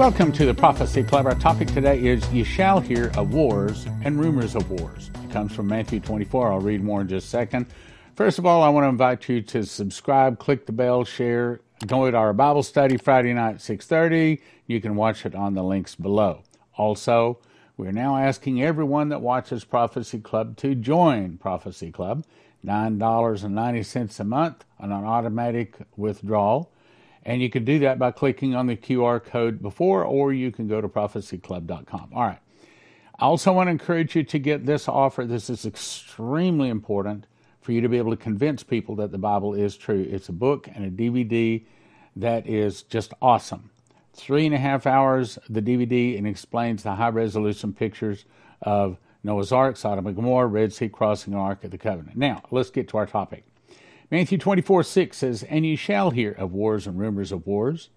Welcome to the Prophecy Club. Our topic today is You Shall Hear of Wars and Rumors of Wars. It comes from Matthew 24. I'll read more in just a second. First of all, I want to invite you to subscribe, click the bell, share, go to our Bible study Friday night at 6.30. You can watch it on the links below. Also, we're now asking everyone that watches Prophecy Club to join Prophecy Club. $9.90 a month on an automatic withdrawal. And you can do that by clicking on the QR code before, or you can go to prophecyclub.com. All right. I also want to encourage you to get this offer. This is extremely important for you to be able to convince people that the Bible is true. It's a book and a DVD that is just awesome. Three and a half hours, the DVD, and explains the high resolution pictures of Noah's Ark, Sodom and Gomorrah, Red Sea crossing, Ark of the Covenant. Now, let's get to our topic. Matthew 24, 6 says, And ye shall hear of wars and rumors of wars,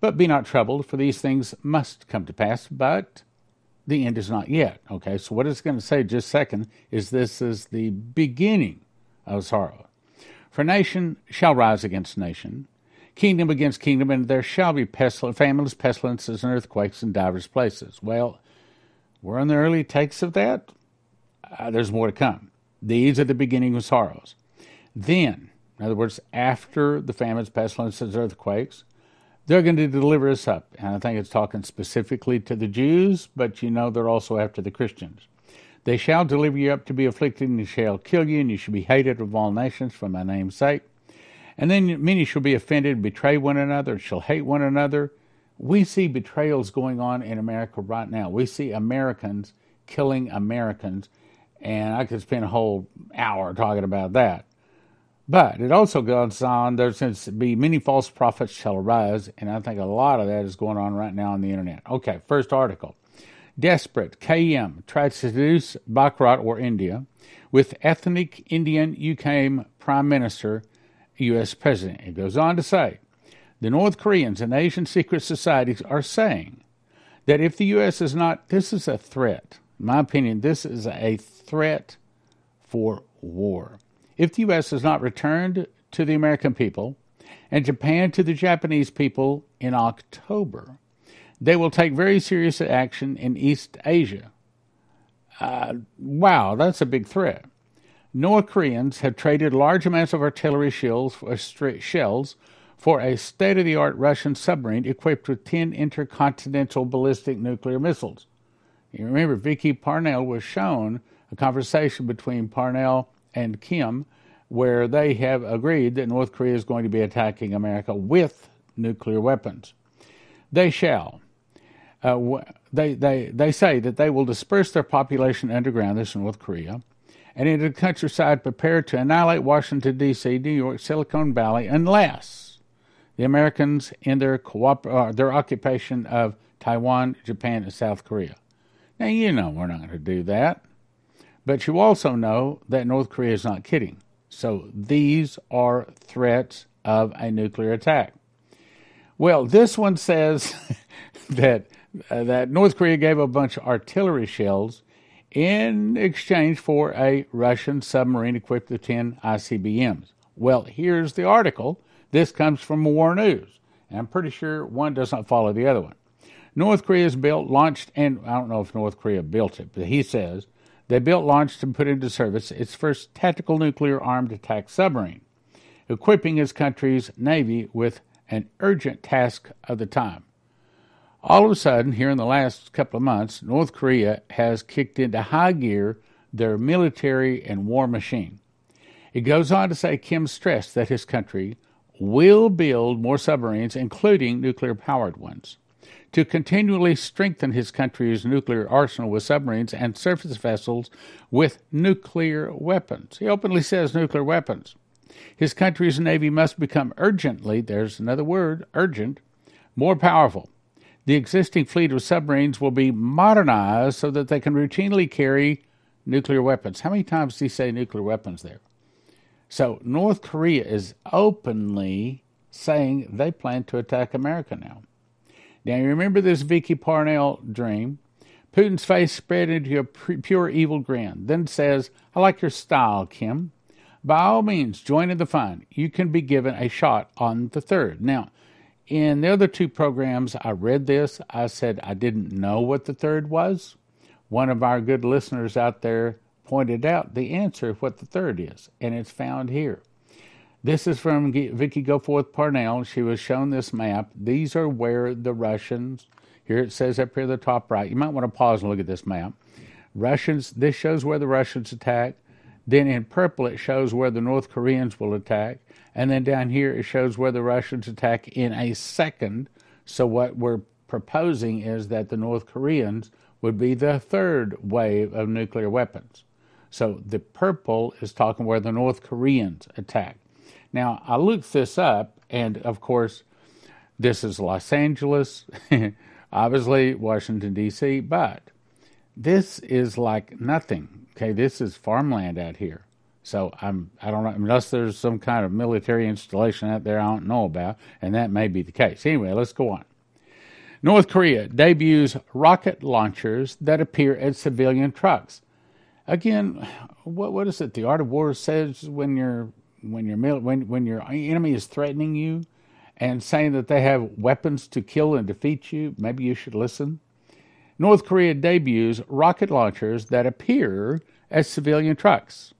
but be not troubled, for these things must come to pass, but the end is not yet. Okay, so what it's going to say just second is this is the beginning of sorrow. For nation shall rise against nation, kingdom against kingdom, and there shall be pestil- famines, pestilences, and earthquakes in divers places. Well, we're in the early takes of that. Uh, there's more to come. These are the beginning of sorrows. Then, in other words, after the famines, pestilences, earthquakes, they're going to deliver us up. And I think it's talking specifically to the Jews, but you know they're also after the Christians. They shall deliver you up to be afflicted, and shall kill you, and you shall be hated of all nations for my name's sake. And then many shall be offended, betray one another, and shall hate one another. We see betrayals going on in America right now. We see Americans killing Americans, and I could spend a whole hour talking about that. But it also goes on, there's going to be many false prophets shall arise, and I think a lot of that is going on right now on the internet. Okay, first article. Desperate, KM tried to seduce Bharat or India with ethnic Indian UK Prime Minister, U.S. President. It goes on to say, the North Koreans and Asian secret societies are saying that if the U.S. is not, this is a threat. In my opinion, this is a threat for war. If the U.S. has not returned to the American people and Japan to the Japanese people in October, they will take very serious action in East Asia. Uh, wow, that's a big threat. North Koreans have traded large amounts of artillery shells for, shells for a state of the art Russian submarine equipped with 10 intercontinental ballistic nuclear missiles. You remember, Vicky Parnell was shown a conversation between Parnell and Kim, where they have agreed that North Korea is going to be attacking America with nuclear weapons. They shall. Uh, they, they, they say that they will disperse their population underground, this is North Korea, and into the countryside prepare to annihilate Washington, D.C., New York, Silicon Valley, unless the Americans in their, cooper- uh, their occupation of Taiwan, Japan, and South Korea. Now, you know we're not going to do that. But you also know that North Korea is not kidding. So these are threats of a nuclear attack. Well, this one says that uh, that North Korea gave a bunch of artillery shells in exchange for a Russian submarine equipped with 10 ICBMs. Well, here's the article. This comes from War News. And I'm pretty sure one does not follow the other one. North Korea has built, launched, and I don't know if North Korea built it, but he says they built, launched, and put into service its first tactical nuclear armed attack submarine, equipping its country's Navy with an urgent task of the time. All of a sudden, here in the last couple of months, North Korea has kicked into high gear their military and war machine. It goes on to say Kim stressed that his country will build more submarines, including nuclear powered ones to continually strengthen his country's nuclear arsenal with submarines and surface vessels with nuclear weapons. He openly says nuclear weapons. His country's navy must become urgently, there's another word, urgent, more powerful. The existing fleet of submarines will be modernized so that they can routinely carry nuclear weapons. How many times does he say nuclear weapons there? So North Korea is openly saying they plan to attack America now. Now, you remember this Vicky Parnell dream? Putin's face spread into a pure evil grin, then says, I like your style, Kim. By all means, join in the fun. You can be given a shot on the third. Now, in the other two programs, I read this. I said I didn't know what the third was. One of our good listeners out there pointed out the answer of what the third is, and it's found here. This is from Vicky Goforth Parnell. She was shown this map. These are where the Russians, here it says up here at the top right. You might want to pause and look at this map. Russians, this shows where the Russians attack. Then in purple, it shows where the North Koreans will attack. And then down here, it shows where the Russians attack in a second. So, what we're proposing is that the North Koreans would be the third wave of nuclear weapons. So, the purple is talking where the North Koreans attack. Now, I looked this up, and of course, this is Los Angeles, obviously Washington, D.C., but this is like nothing. Okay, this is farmland out here. So I'm I don't know unless there's some kind of military installation out there I don't know about, and that may be the case. Anyway, let's go on. North Korea debuts rocket launchers that appear as civilian trucks. Again, what what is it? The art of war says when your when your when when your enemy is threatening you and saying that they have weapons to kill and defeat you, maybe you should listen. North Korea debuts rocket launchers that appear as civilian trucks.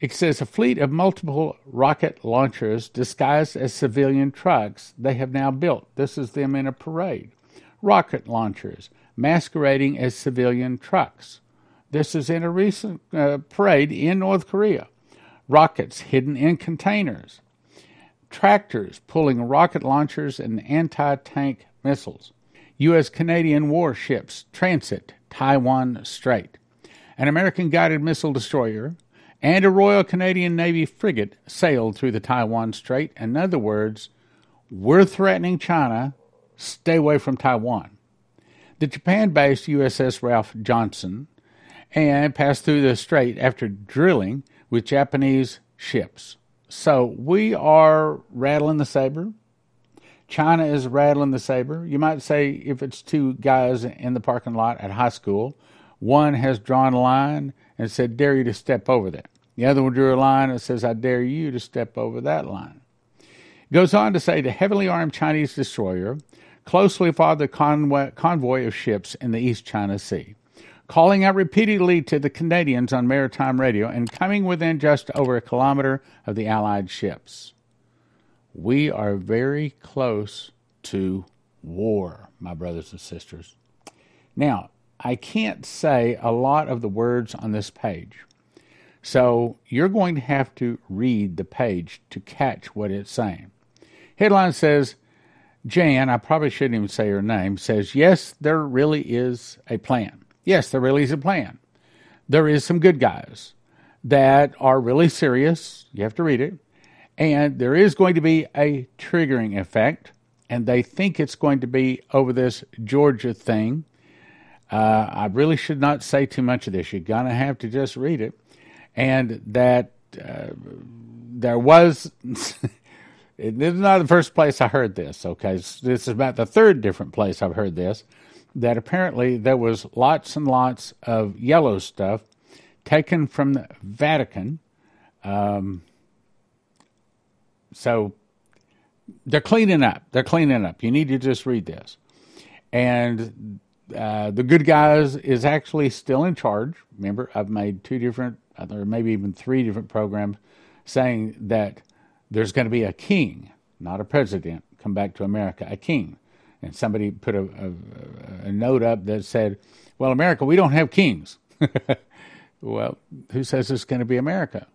It says a fleet of multiple rocket launchers disguised as civilian trucks they have now built. This is them in a parade. Rocket launchers masquerading as civilian trucks. This is in a recent uh, parade in North Korea. Rockets hidden in containers. Tractors pulling rocket launchers and anti tank missiles. U.S. Canadian warships transit Taiwan Strait. An American guided missile destroyer and a Royal Canadian Navy frigate sailed through the Taiwan Strait. In other words, we're threatening China, stay away from Taiwan. The Japan based USS Ralph Johnson and passed through the strait after drilling with Japanese ships. So we are rattling the saber. China is rattling the saber. You might say if it's two guys in the parking lot at high school, one has drawn a line and said, Dare you to step over that. The other one drew a line and says, I dare you to step over that line. Goes on to say the heavily armed Chinese destroyer closely followed the convoy, convoy of ships in the East China Sea, calling out repeatedly to the Canadians on maritime radio and coming within just over a kilometer of the Allied ships. We are very close to war, my brothers and sisters. Now, I can't say a lot of the words on this page. So you're going to have to read the page to catch what it's saying. Headline says, Jan, I probably shouldn't even say her name, says, Yes, there really is a plan. Yes, there really is a plan. There is some good guys that are really serious. You have to read it. And there is going to be a triggering effect. And they think it's going to be over this Georgia thing uh, I really should not say too much of this. You're going to have to just read it. And that uh, there was, this is not the first place I heard this, okay? This is about the third different place I've heard this, that apparently there was lots and lots of yellow stuff taken from the Vatican. Um, so they're cleaning up. They're cleaning up. You need to just read this. And uh, the good guys is actually still in charge. Remember, I've made two different, or maybe even three different programs saying that there's going to be a king, not a president, come back to America, a king. And somebody put a, a, a note up that said, Well, America, we don't have kings. well, who says it's going to be America?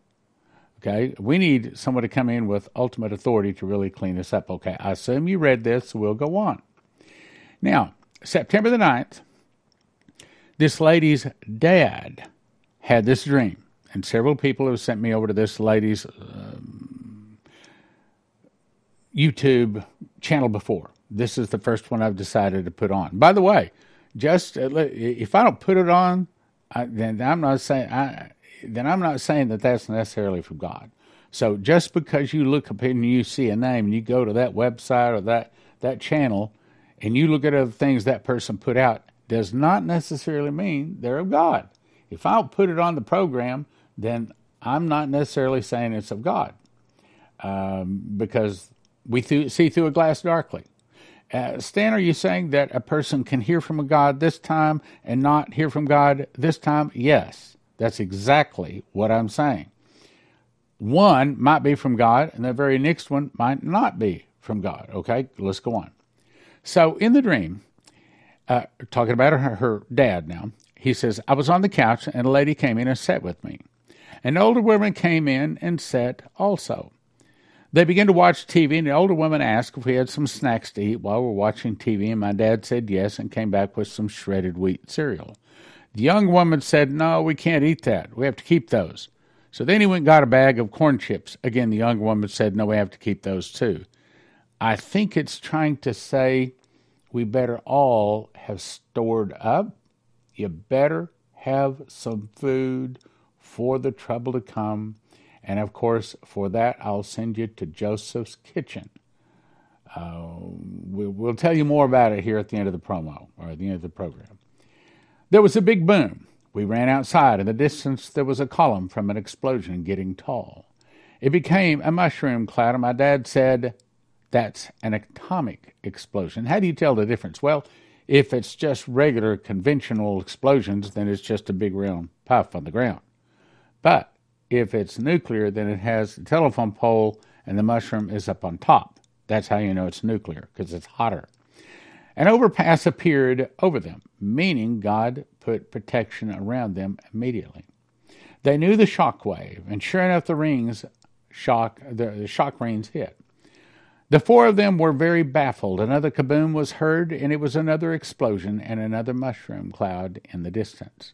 Okay, we need someone to come in with ultimate authority to really clean this up. Okay, I assume you read this, we'll go on. Now, September the 9th, this lady's dad had this dream. And several people have sent me over to this lady's um, YouTube channel before. This is the first one I've decided to put on. By the way, just uh, if I don't put it on, I, then I'm not saying I, then I'm not saying that that's necessarily from God. So just because you look up and you see a name and you go to that website or that that channel, and you look at other things that person put out, does not necessarily mean they're of God. If I don't put it on the program, then I'm not necessarily saying it's of God um, because We th- see through a glass darkly. Uh, Stan, are you saying that a person can hear from God this time and not hear from God this time? Yes, that's exactly what I'm saying. One might be from God, and the very next one might not be from God. Okay, let's go on. So, in the dream, uh, talking about her, her dad now, he says, I was on the couch, and a lady came in and sat with me. An older woman came in and sat also. They began to watch TV, and the older woman asked if we had some snacks to eat while we were watching TV, and my dad said yes and came back with some shredded wheat cereal. The young woman said, No, we can't eat that. We have to keep those. So then he went and got a bag of corn chips. Again, the young woman said, No, we have to keep those too. I think it's trying to say we better all have stored up. You better have some food for the trouble to come. And of course, for that, I'll send you to Joseph's Kitchen. Uh, we'll, we'll tell you more about it here at the end of the promo or at the end of the program. There was a big boom. We ran outside. In the distance, there was a column from an explosion getting tall. It became a mushroom cloud, and my dad said, That's an atomic explosion. How do you tell the difference? Well, if it's just regular conventional explosions, then it's just a big round puff on the ground. But if it's nuclear, then it has a telephone pole and the mushroom is up on top. That's how you know it's nuclear, because it's hotter. An overpass appeared over them, meaning God put protection around them immediately. They knew the shock wave, and sure enough, the rings shock the, the shock rings hit. The four of them were very baffled. Another kaboom was heard, and it was another explosion and another mushroom cloud in the distance.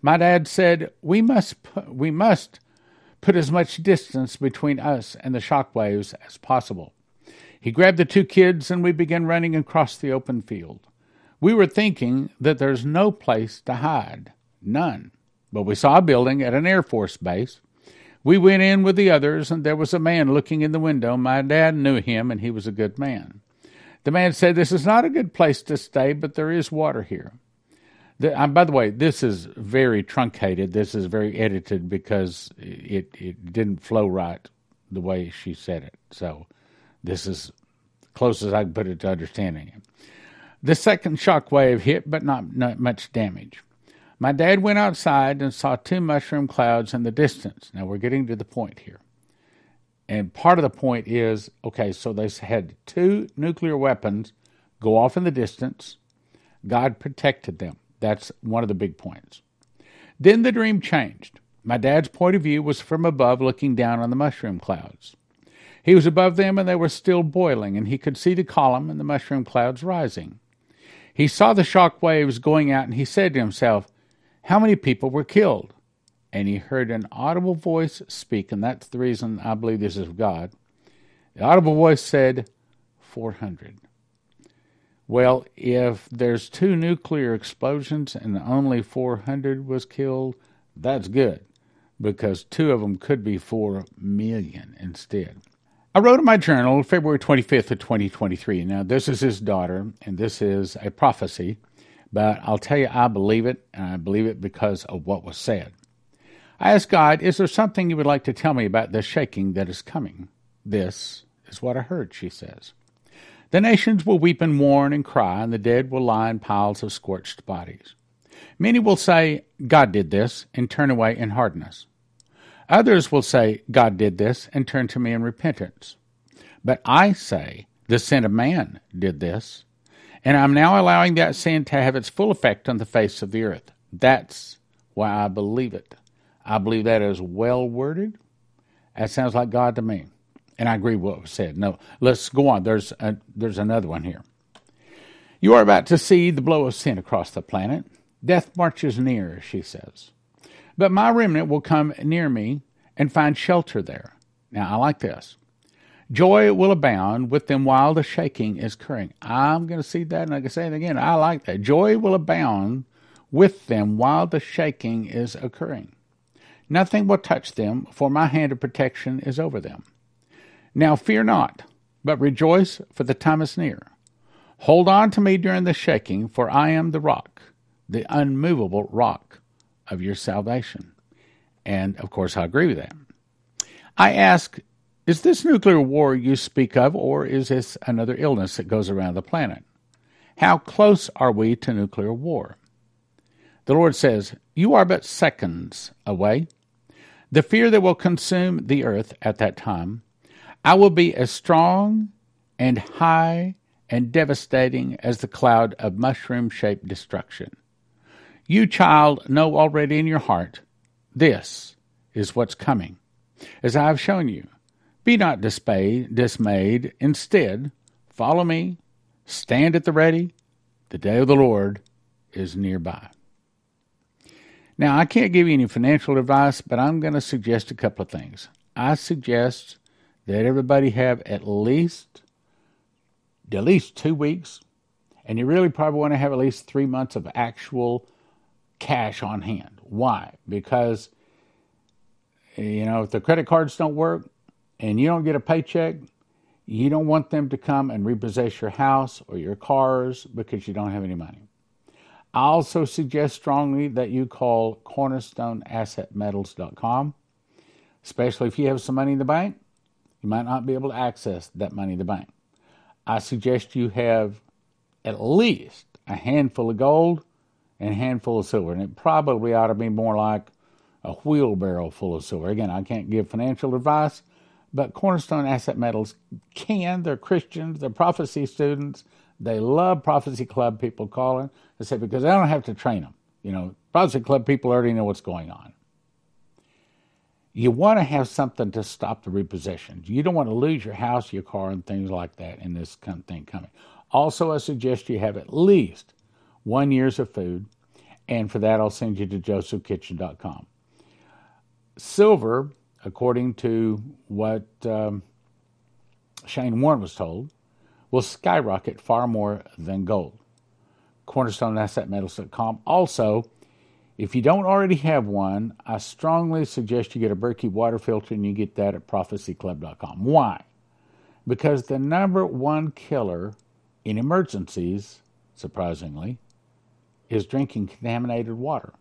My dad said, "We must, we must put as much distance between us and the shock waves as possible." He grabbed the two kids, and we began running across the open field. We were thinking that there's no place to hide, none. But we saw a building at an Air Force base. We went in with the others, and there was a man looking in the window. My dad knew him, and he was a good man. The man said, This is not a good place to stay, but there is water here. The, uh, by the way, this is very truncated. This is very edited because it, it didn't flow right the way she said it. So this is close as I can put it to understanding it. The second shock wave hit, but not, not much damage. My dad went outside and saw two mushroom clouds in the distance. Now we're getting to the point here. And part of the point is okay, so they had two nuclear weapons go off in the distance. God protected them. That's one of the big points. Then the dream changed. My dad's point of view was from above, looking down on the mushroom clouds. He was above them, and they were still boiling, and he could see the column and the mushroom clouds rising. He saw the shock waves going out, and he said to himself, how many people were killed? And he heard an audible voice speak, and that's the reason I believe this is God. The audible voice said, 400. Well, if there's two nuclear explosions and only 400 was killed, that's good because two of them could be 4 million instead. I wrote in my journal February 25th of 2023. Now, this is his daughter, and this is a prophecy but I'll tell you, I believe it, and I believe it because of what was said. I asked God, Is there something you would like to tell me about the shaking that is coming? This is what I heard, she says. The nations will weep and mourn and cry, and the dead will lie in piles of scorched bodies. Many will say, God did this, and turn away in hardness. Others will say, God did this, and turn to me in repentance. But I say, the sin of man did this, and I'm now allowing that sin to have its full effect on the face of the earth. That's why I believe it. I believe that is well worded. That sounds like God to me. And I agree with what was said. No, let's go on. There's a, there's another one here. You are about to see the blow of sin across the planet. Death marches near, she says. But my remnant will come near me and find shelter there. Now, I like this. Joy will abound with them while the shaking is occurring. I'm going to see that, and I can say it again. I like that. Joy will abound with them while the shaking is occurring. Nothing will touch them, for my hand of protection is over them. Now fear not, but rejoice, for the time is near. Hold on to me during the shaking, for I am the rock, the unmovable rock of your salvation. And of course, I agree with that. I ask Is this nuclear war you speak of, or is this another illness that goes around the planet? How close are we to nuclear war? The Lord says, You are but seconds away. The fear that will consume the earth at that time, I will be as strong and high and devastating as the cloud of mushroom shaped destruction. You, child, know already in your heart this is what's coming. As I have shown you, be not dismayed. Instead, follow me, stand at the ready. The day of the Lord is nearby. Now, I can't give you any financial advice, but I'm going to suggest a couple of things. I suggest that everybody have at least at least two weeks, and you really probably want to have at least three months of actual cash on hand. Why? Because you know if the credit cards don't work and you don't get a paycheck, you don't want them to come and repossess your house or your cars because you don't have any money. I also suggest strongly that you call cornerstoneassetmetals.com, especially if you have some money in the bank. You might not be able to access that money in the bank. I suggest you have at least a handful of gold and a handful of silver. And it probably ought to be more like a wheelbarrow full of silver. Again, I can't give financial advice, but Cornerstone Asset Metals can. They're Christians, they're prophecy students. They love Prophecy Club people calling. They say because they don't have to train them. You know, Prophecy Club people already know what's going on. You want to have something to stop the repossessions. You don't want to lose your house, your car, and things like that in this thing coming. Also, I suggest you have at least one year's of food, and for that, I'll send you to josephkitchen.com. Silver, according to what um, Shane Warren was told, will skyrocket far more than gold. CornerstoneAssetMetals.com. Also, if you don't already have one, I strongly suggest you get a Berkey water filter and you get that at prophecyclub.com. Why? Because the number one killer in emergencies, surprisingly, is drinking contaminated water.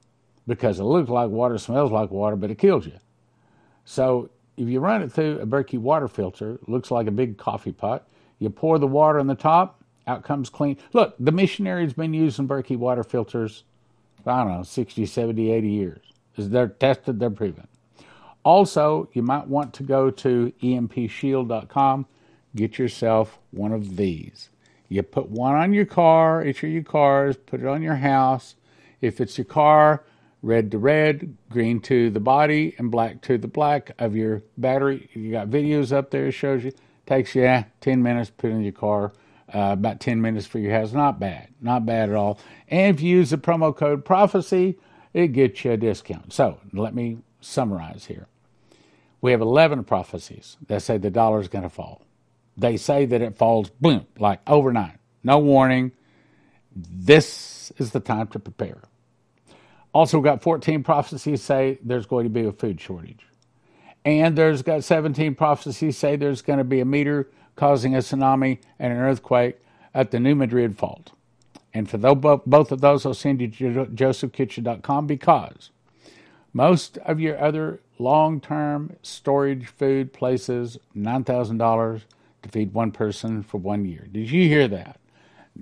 Because it looks like water, smells like water, but it kills you. So if you run it through a Berkey water filter, looks like a big coffee pot. You pour the water in the top, out comes clean. Look, the missionaries been using Berkey water filters, I don't know, 60, 70, 80 years. They're tested, they're proven. Also, you might want to go to empshield.com, get yourself one of these. You put one on your car, each of your cars, put it on your house. If it's your car, red to red, green to the body, and black to the black of your battery. You got videos up there, shows you. Takes you eh, 10 minutes, put in your car. Uh, about 10 minutes for your house. Not bad. Not bad at all. And if you use the promo code prophecy, it gets you a discount. So let me summarize here. We have 11 prophecies that say the dollar is going to fall. They say that it falls, boom, like overnight. No warning. This is the time to prepare. Also, we've got 14 prophecies say there's going to be a food shortage. And there's got 17 prophecies say there's going to be a meteor causing a tsunami and an earthquake at the New Madrid Fault. And for both of those, I'll send you to josephkitchen.com because most of your other long term storage food places, $9,000 to feed one person for one year. Did you hear that?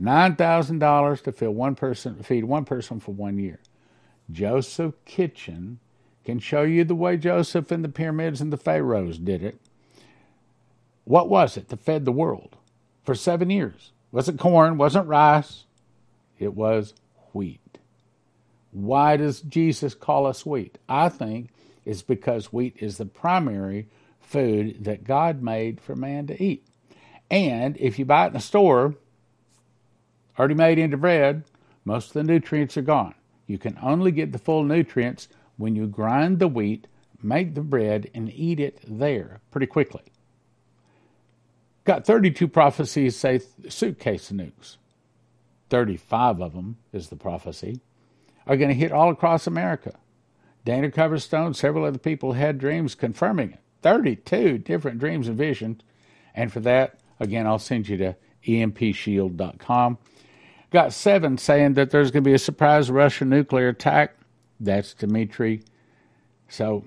$9,000 to feed one person, feed one person for one year. Joseph Kitchen can show you the way Joseph and the pyramids and the pharaohs did it. What was it that fed the world for seven years? Wasn't corn, wasn't rice, it was wheat. Why does Jesus call us wheat? I think it's because wheat is the primary food that God made for man to eat. And if you buy it in a store, already made into bread, most of the nutrients are gone. You can only get the full nutrients when you grind the wheat, make the bread, and eat it there pretty quickly. Got 32 prophecies say suitcase nukes. 35 of them is the prophecy, are going to hit all across America. Dana Coverstone, several other people had dreams confirming it. 32 different dreams and visions. And for that, again, I'll send you to empshield.com. Got seven saying that there's going to be a surprise Russian nuclear attack that's Dimitri. So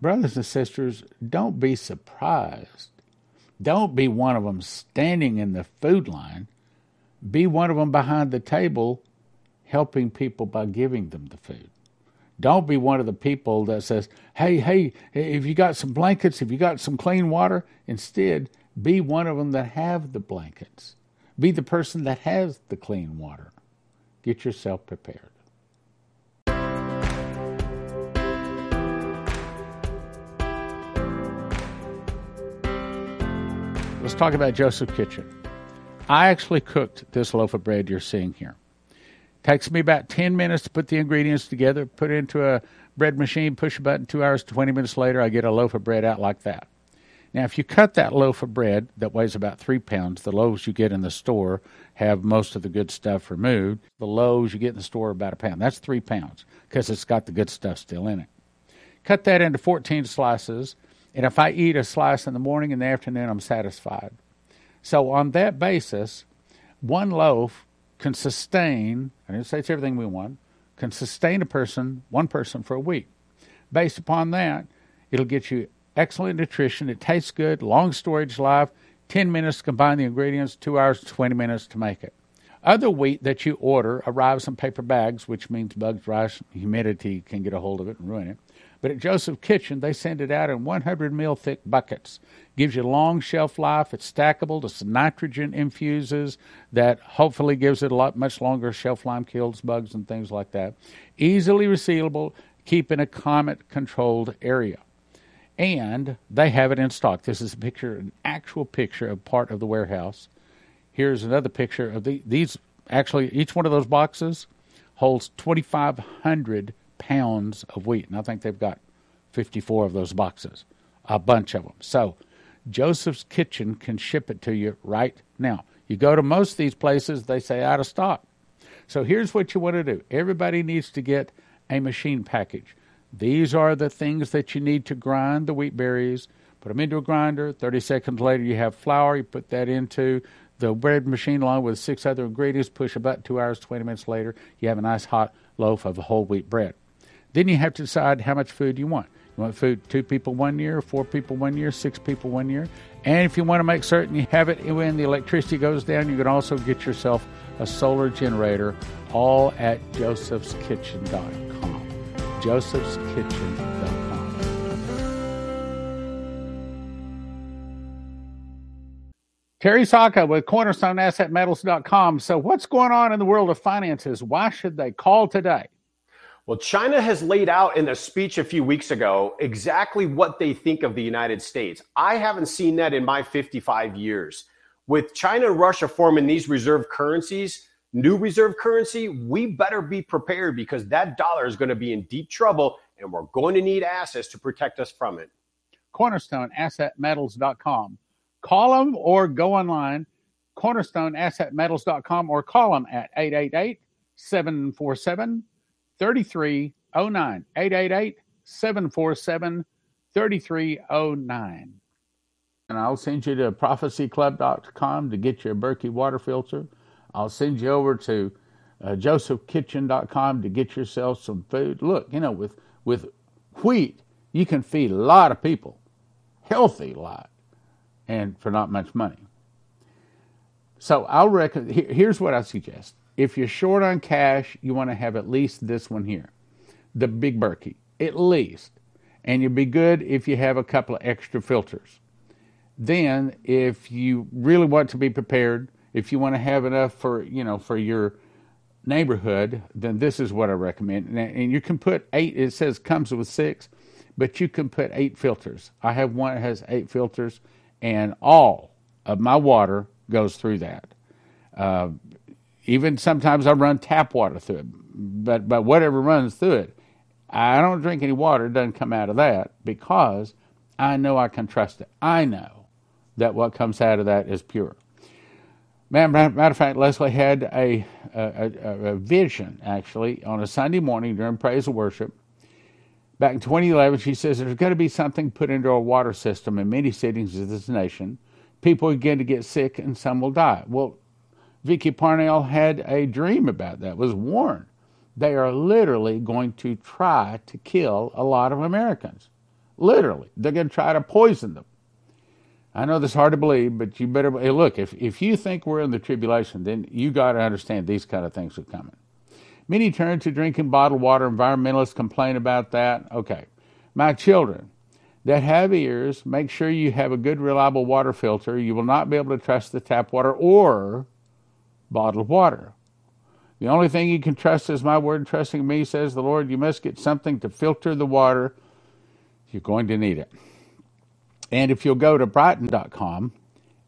brothers and sisters, don't be surprised. Don't be one of them standing in the food line. Be one of them behind the table helping people by giving them the food. Don't be one of the people that says, hey, hey, if you got some blankets, if you got some clean water, instead, be one of them that have the blankets. Be the person that has the clean water. Get yourself prepared. Let's talk about Joseph Kitchen. I actually cooked this loaf of bread you're seeing here. Takes me about 10 minutes to put the ingredients together, put it into a bread machine, push a button, two hours, 20 minutes later, I get a loaf of bread out like that. Now, if you cut that loaf of bread that weighs about three pounds, the loaves you get in the store have most of the good stuff removed. The loaves you get in the store are about a pound. That's three pounds because it's got the good stuff still in it. Cut that into 14 slices, and if I eat a slice in the morning and the afternoon, I'm satisfied. So, on that basis, one loaf can sustain, I didn't say it's everything we want, can sustain a person, one person for a week. Based upon that, it'll get you excellent nutrition. It tastes good, long storage life, 10 minutes to combine the ingredients, 2 hours, 20 minutes to make it. Other wheat that you order arrives in paper bags, which means bugs, rice, humidity can get a hold of it and ruin it. But at Joseph Kitchen, they send it out in 100 mil thick buckets. Gives you long shelf life. It's stackable. It's nitrogen infuses that hopefully gives it a lot much longer shelf life, kills bugs and things like that. Easily resealable. Keep in a climate controlled area. And they have it in stock. This is a picture, an actual picture of part of the warehouse. Here's another picture of the, these. Actually, each one of those boxes holds 2,500 pounds of wheat. And I think they've got 54 of those boxes, a bunch of them. So Joseph's Kitchen can ship it to you right now. You go to most of these places, they say out of stock. So here's what you want to do everybody needs to get a machine package. These are the things that you need to grind the wheat berries. Put them into a grinder. 30 seconds later, you have flour. You put that into the bread machine along with six other ingredients. Push about two hours, 20 minutes later, you have a nice hot loaf of whole wheat bread. Then you have to decide how much food you want. You want food two people one year, four people one year, six people one year. And if you want to make certain you have it when the electricity goes down, you can also get yourself a solar generator, all at josephskitchen.com. josephskitchen.com. Terry Saka with CornerstoneAssetMetals.com. So, what's going on in the world of finances? Why should they call today? Well, China has laid out in a speech a few weeks ago exactly what they think of the United States. I haven't seen that in my 55 years. With China and Russia forming these reserve currencies, new reserve currency, we better be prepared because that dollar is going to be in deep trouble and we're going to need assets to protect us from it. CornerstoneAssetMetals.com. Call them or go online, CornerstoneAssetMetals.com, or call them at 888 747 3309. 888 747 3309. And I'll send you to prophecyclub.com to get your Berkey water filter. I'll send you over to uh, josephkitchen.com to get yourself some food. Look, you know, with, with wheat, you can feed a lot of people, healthy lot, and for not much money. So I'll reckon, here's what I suggest if you're short on cash, you want to have at least this one here, the Big Berkey, at least. And you'll be good if you have a couple of extra filters. Then, if you really want to be prepared, if you want to have enough for you know for your neighborhood, then this is what I recommend. And you can put eight. It says comes with six, but you can put eight filters. I have one that has eight filters, and all of my water goes through that. Uh, even sometimes I run tap water through it, but but whatever runs through it, I don't drink any water. It doesn't come out of that because I know I can trust it. I know that what comes out of that is pure. Matter, of fact, Leslie had a, a, a, vision actually on a Sunday morning during praise and worship. Back in 2011, she says there's going to be something put into our water system in many cities of this nation. People begin to get sick and some will die. Well, Vicky Parnell had a dream about that, was warned. They are literally going to try to kill a lot of Americans. Literally, they're going to try to poison them. I know this is hard to believe, but you better hey, look. If if you think we're in the tribulation, then you got to understand these kind of things are coming. Many turn to drinking bottled water. Environmentalists complain about that. Okay, my children that have ears, make sure you have a good, reliable water filter. You will not be able to trust the tap water or bottled water. The only thing you can trust is my word. Trusting me, says the Lord. You must get something to filter the water. You're going to need it. And if you'll go to Brighteon.com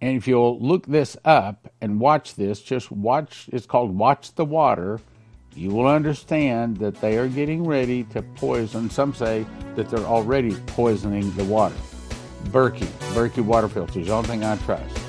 and if you'll look this up and watch this, just watch, it's called Watch the Water, you will understand that they are getting ready to poison. Some say that they're already poisoning the water. Berkey, Berkey water filters, the only thing I trust.